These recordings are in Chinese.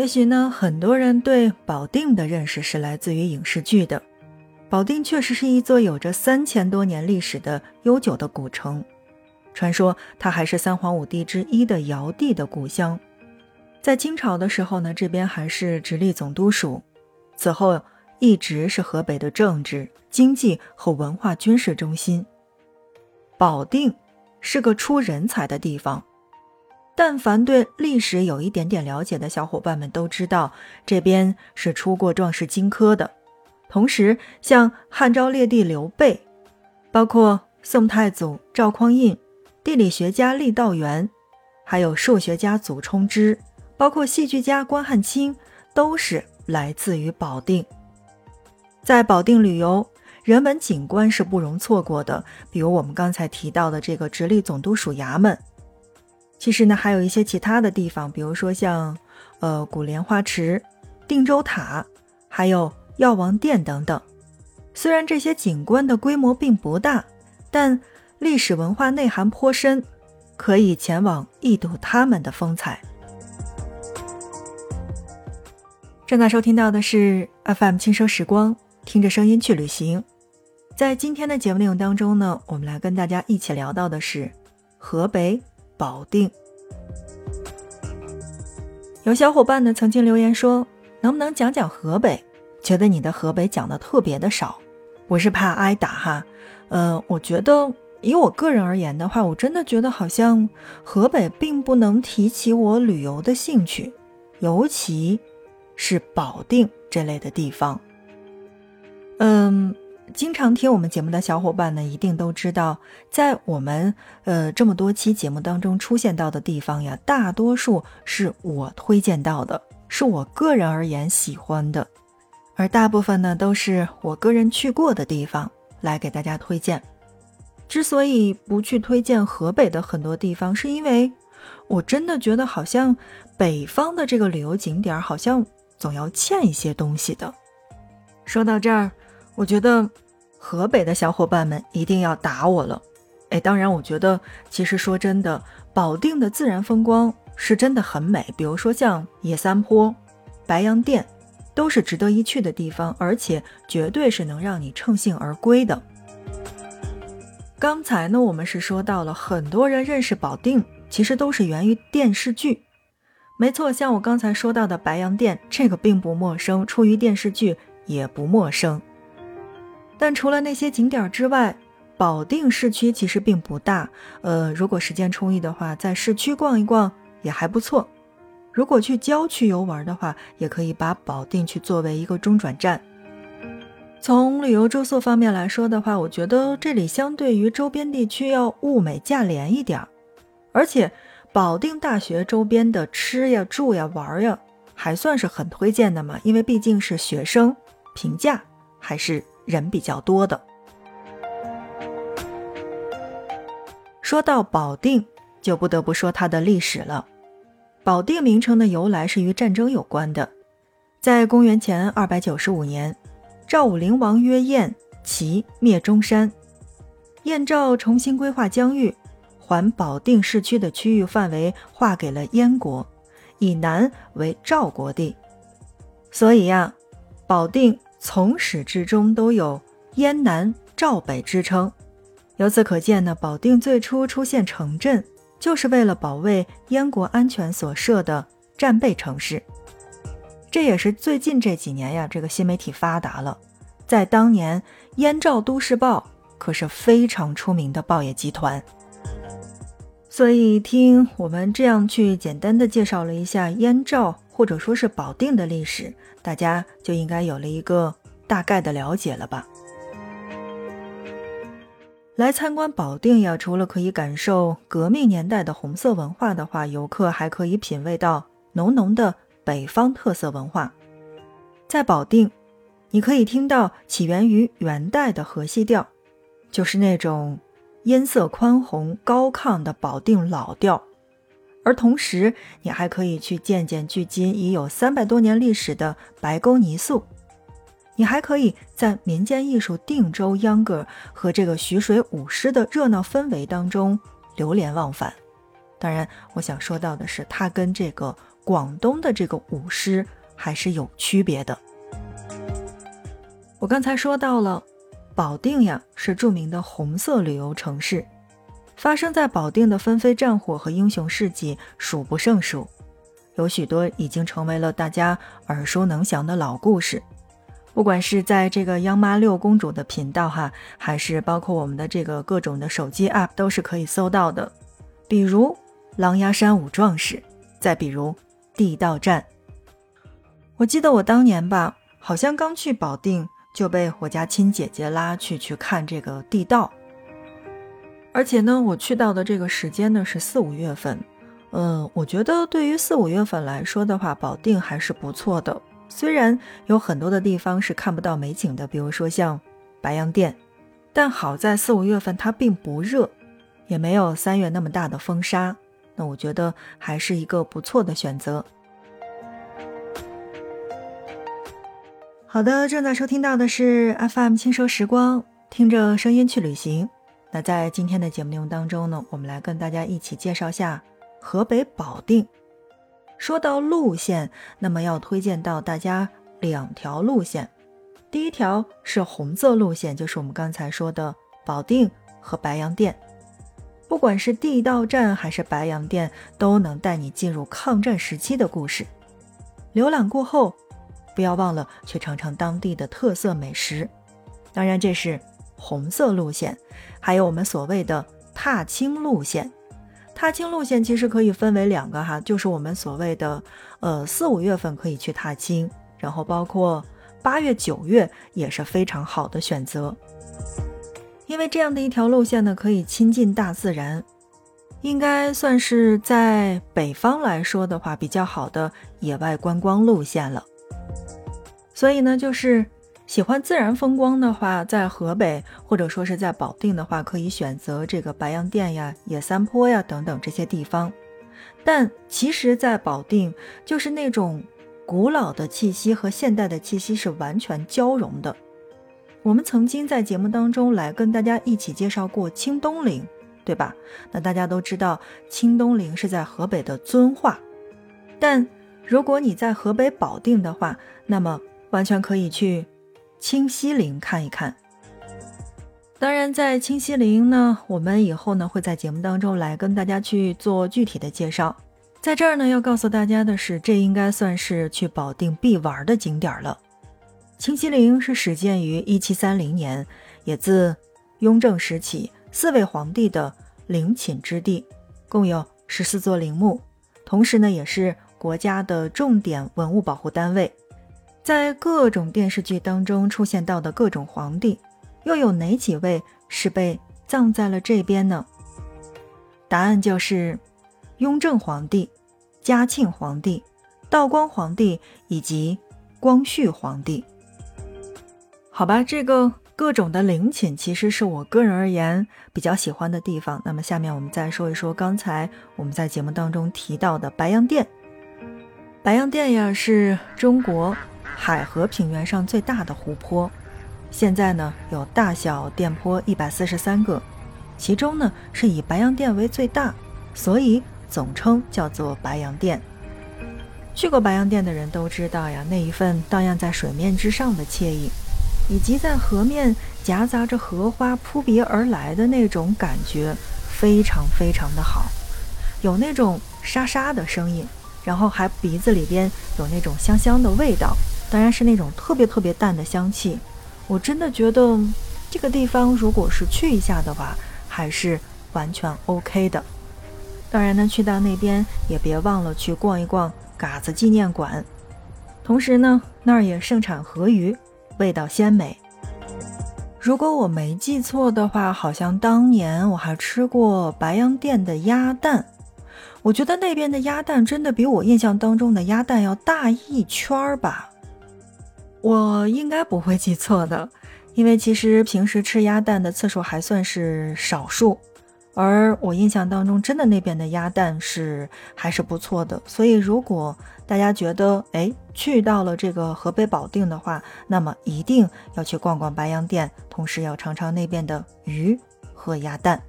也许呢，很多人对保定的认识是来自于影视剧的。保定确实是一座有着三千多年历史的悠久的古城，传说它还是三皇五帝之一的尧帝的故乡。在清朝的时候呢，这边还是直隶总督署，此后一直是河北的政治、经济和文化军事中心。保定是个出人才的地方。但凡对历史有一点点了解的小伙伴们都知道，这边是出过壮士荆轲的。同时，像汉昭烈帝刘备，包括宋太祖赵匡胤、地理学家郦道元，还有数学家祖冲之，包括戏剧家关汉卿，都是来自于保定。在保定旅游，人文景观是不容错过的，比如我们刚才提到的这个直隶总督署衙门。其实呢，还有一些其他的地方，比如说像，呃，古莲花池、定州塔，还有药王殿等等。虽然这些景观的规模并不大，但历史文化内涵颇深，可以前往一睹他们的风采。正在收听到的是 FM 轻奢时光，听着声音去旅行。在今天的节目内容当中呢，我们来跟大家一起聊到的是河北。保定有小伙伴呢，曾经留言说：“能不能讲讲河北？觉得你的河北讲的特别的少，我是怕挨打哈。呃，我觉得以我个人而言的话，我真的觉得好像河北并不能提起我旅游的兴趣，尤其是保定这类的地方。嗯。”经常听我们节目的小伙伴呢，一定都知道，在我们呃这么多期节目当中出现到的地方呀，大多数是我推荐到的，是我个人而言喜欢的，而大部分呢都是我个人去过的地方来给大家推荐。之所以不去推荐河北的很多地方，是因为我真的觉得好像北方的这个旅游景点好像总要欠一些东西的。说到这儿。我觉得河北的小伙伴们一定要打我了，哎，当然，我觉得其实说真的，保定的自然风光是真的很美，比如说像野三坡、白洋淀，都是值得一去的地方，而且绝对是能让你乘兴而归的。刚才呢，我们是说到了很多人认识保定，其实都是源于电视剧，没错，像我刚才说到的白洋淀，这个并不陌生，出于电视剧也不陌生。但除了那些景点之外，保定市区其实并不大。呃，如果时间充裕的话，在市区逛一逛也还不错。如果去郊区游玩的话，也可以把保定去作为一个中转站。从旅游住宿方面来说的话，我觉得这里相对于周边地区要物美价廉一点儿。而且，保定大学周边的吃呀、住呀、玩呀，还算是很推荐的嘛，因为毕竟是学生，平价还是。人比较多的。说到保定，就不得不说它的历史了。保定名称的由来是与战争有关的。在公元前二百九十五年，赵武灵王约燕齐灭中山，燕赵重新规划疆域，还保定市区的区域范围划给了燕国，以南为赵国地。所以呀，保定。从始至终都有燕南赵北之称，由此可见呢，保定最初出现城镇，就是为了保卫燕国安全所设的战备城市。这也是最近这几年呀，这个新媒体发达了，在当年，燕赵都市报可是非常出名的报业集团。所以，听我们这样去简单的介绍了一下燕赵或者说是保定的历史。大家就应该有了一个大概的了解了吧？来参观保定呀，除了可以感受革命年代的红色文化的话，游客还可以品味到浓浓的北方特色文化。在保定，你可以听到起源于元代的河西调，就是那种音色宽宏、高亢的保定老调。而同时，你还可以去见见距今已有三百多年历史的白沟泥塑。你还可以在民间艺术定州秧歌和这个徐水舞狮的热闹氛围当中流连忘返。当然，我想说到的是，它跟这个广东的这个舞狮还是有区别的。我刚才说到了，保定呀是著名的红色旅游城市，发生在保定的纷飞战火和英雄事迹数不胜数，有许多已经成为了大家耳熟能详的老故事。不管是在这个央妈六公主的频道哈，还是包括我们的这个各种的手机 App，都是可以搜到的。比如狼牙山五壮士，再比如地道战。我记得我当年吧，好像刚去保定。就被我家亲姐姐拉去去看这个地道，而且呢，我去到的这个时间呢是四五月份，嗯，我觉得对于四五月份来说的话，保定还是不错的。虽然有很多的地方是看不到美景的，比如说像白洋淀，但好在四五月份它并不热，也没有三月那么大的风沙，那我觉得还是一个不错的选择。好的，正在收听到的是 FM 轻奢时光，听着声音去旅行。那在今天的节目内容当中呢，我们来跟大家一起介绍下河北保定。说到路线，那么要推荐到大家两条路线。第一条是红色路线，就是我们刚才说的保定和白洋淀。不管是地道战还是白洋淀，都能带你进入抗战时期的故事。浏览过后。不要忘了去尝尝当地的特色美食，当然这是红色路线，还有我们所谓的踏青路线。踏青路线其实可以分为两个哈，就是我们所谓的呃四五月份可以去踏青，然后包括八月九月也是非常好的选择，因为这样的一条路线呢可以亲近大自然，应该算是在北方来说的话比较好的野外观光路线了。所以呢，就是喜欢自然风光的话，在河北或者说是在保定的话，可以选择这个白洋淀呀、野三坡呀等等这些地方。但其实，在保定就是那种古老的气息和现代的气息是完全交融的。我们曾经在节目当中来跟大家一起介绍过清东陵，对吧？那大家都知道清东陵是在河北的遵化，但如果你在河北保定的话，那么完全可以去清西陵看一看。当然，在清西陵呢，我们以后呢会在节目当中来跟大家去做具体的介绍。在这儿呢，要告诉大家的是，这应该算是去保定必玩的景点了。清西陵是始建于一七三零年，也自雍正时起四位皇帝的陵寝之地，共有十四座陵墓，同时呢，也是国家的重点文物保护单位。在各种电视剧当中出现到的各种皇帝，又有哪几位是被葬在了这边呢？答案就是雍正皇帝、嘉庆皇帝、道光皇帝以及光绪皇帝。好吧，这个各种的陵寝其实是我个人而言比较喜欢的地方。那么下面我们再说一说刚才我们在节目当中提到的白洋淀。白洋淀呀，是中国。海河平原上最大的湖泊，现在呢有大小淀坡一百四十三个，其中呢是以白洋淀为最大，所以总称叫做白洋淀。去过白洋淀的人都知道呀，那一份荡漾在水面之上的惬意，以及在河面夹杂着荷花扑鼻而来的那种感觉，非常非常的好，有那种沙沙的声音，然后还鼻子里边有那种香香的味道。当然是那种特别特别淡的香气，我真的觉得这个地方如果是去一下的话，还是完全 OK 的。当然呢，去到那边也别忘了去逛一逛嘎子纪念馆，同时呢，那儿也盛产河鱼，味道鲜美。如果我没记错的话，好像当年我还吃过白洋淀的鸭蛋，我觉得那边的鸭蛋真的比我印象当中的鸭蛋要大一圈儿吧。我应该不会记错的，因为其实平时吃鸭蛋的次数还算是少数，而我印象当中真的那边的鸭蛋是还是不错的。所以如果大家觉得哎去到了这个河北保定的话，那么一定要去逛逛白洋淀，同时要尝尝那边的鱼和鸭蛋。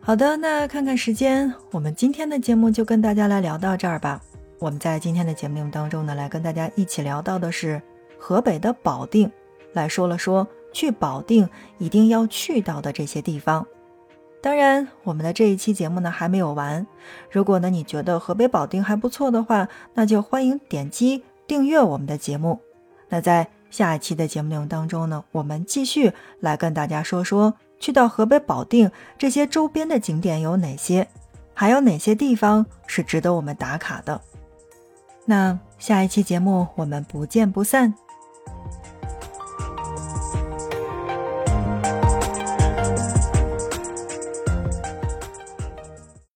好的，那看看时间，我们今天的节目就跟大家来聊到这儿吧。我们在今天的节目当中呢，来跟大家一起聊到的是河北的保定，来说了说去保定一定要去到的这些地方。当然，我们的这一期节目呢还没有完。如果呢你觉得河北保定还不错的话，那就欢迎点击订阅我们的节目。那在下一期的节目内容当中呢，我们继续来跟大家说说。去到河北保定这些周边的景点有哪些？还有哪些地方是值得我们打卡的？那下一期节目我们不见不散。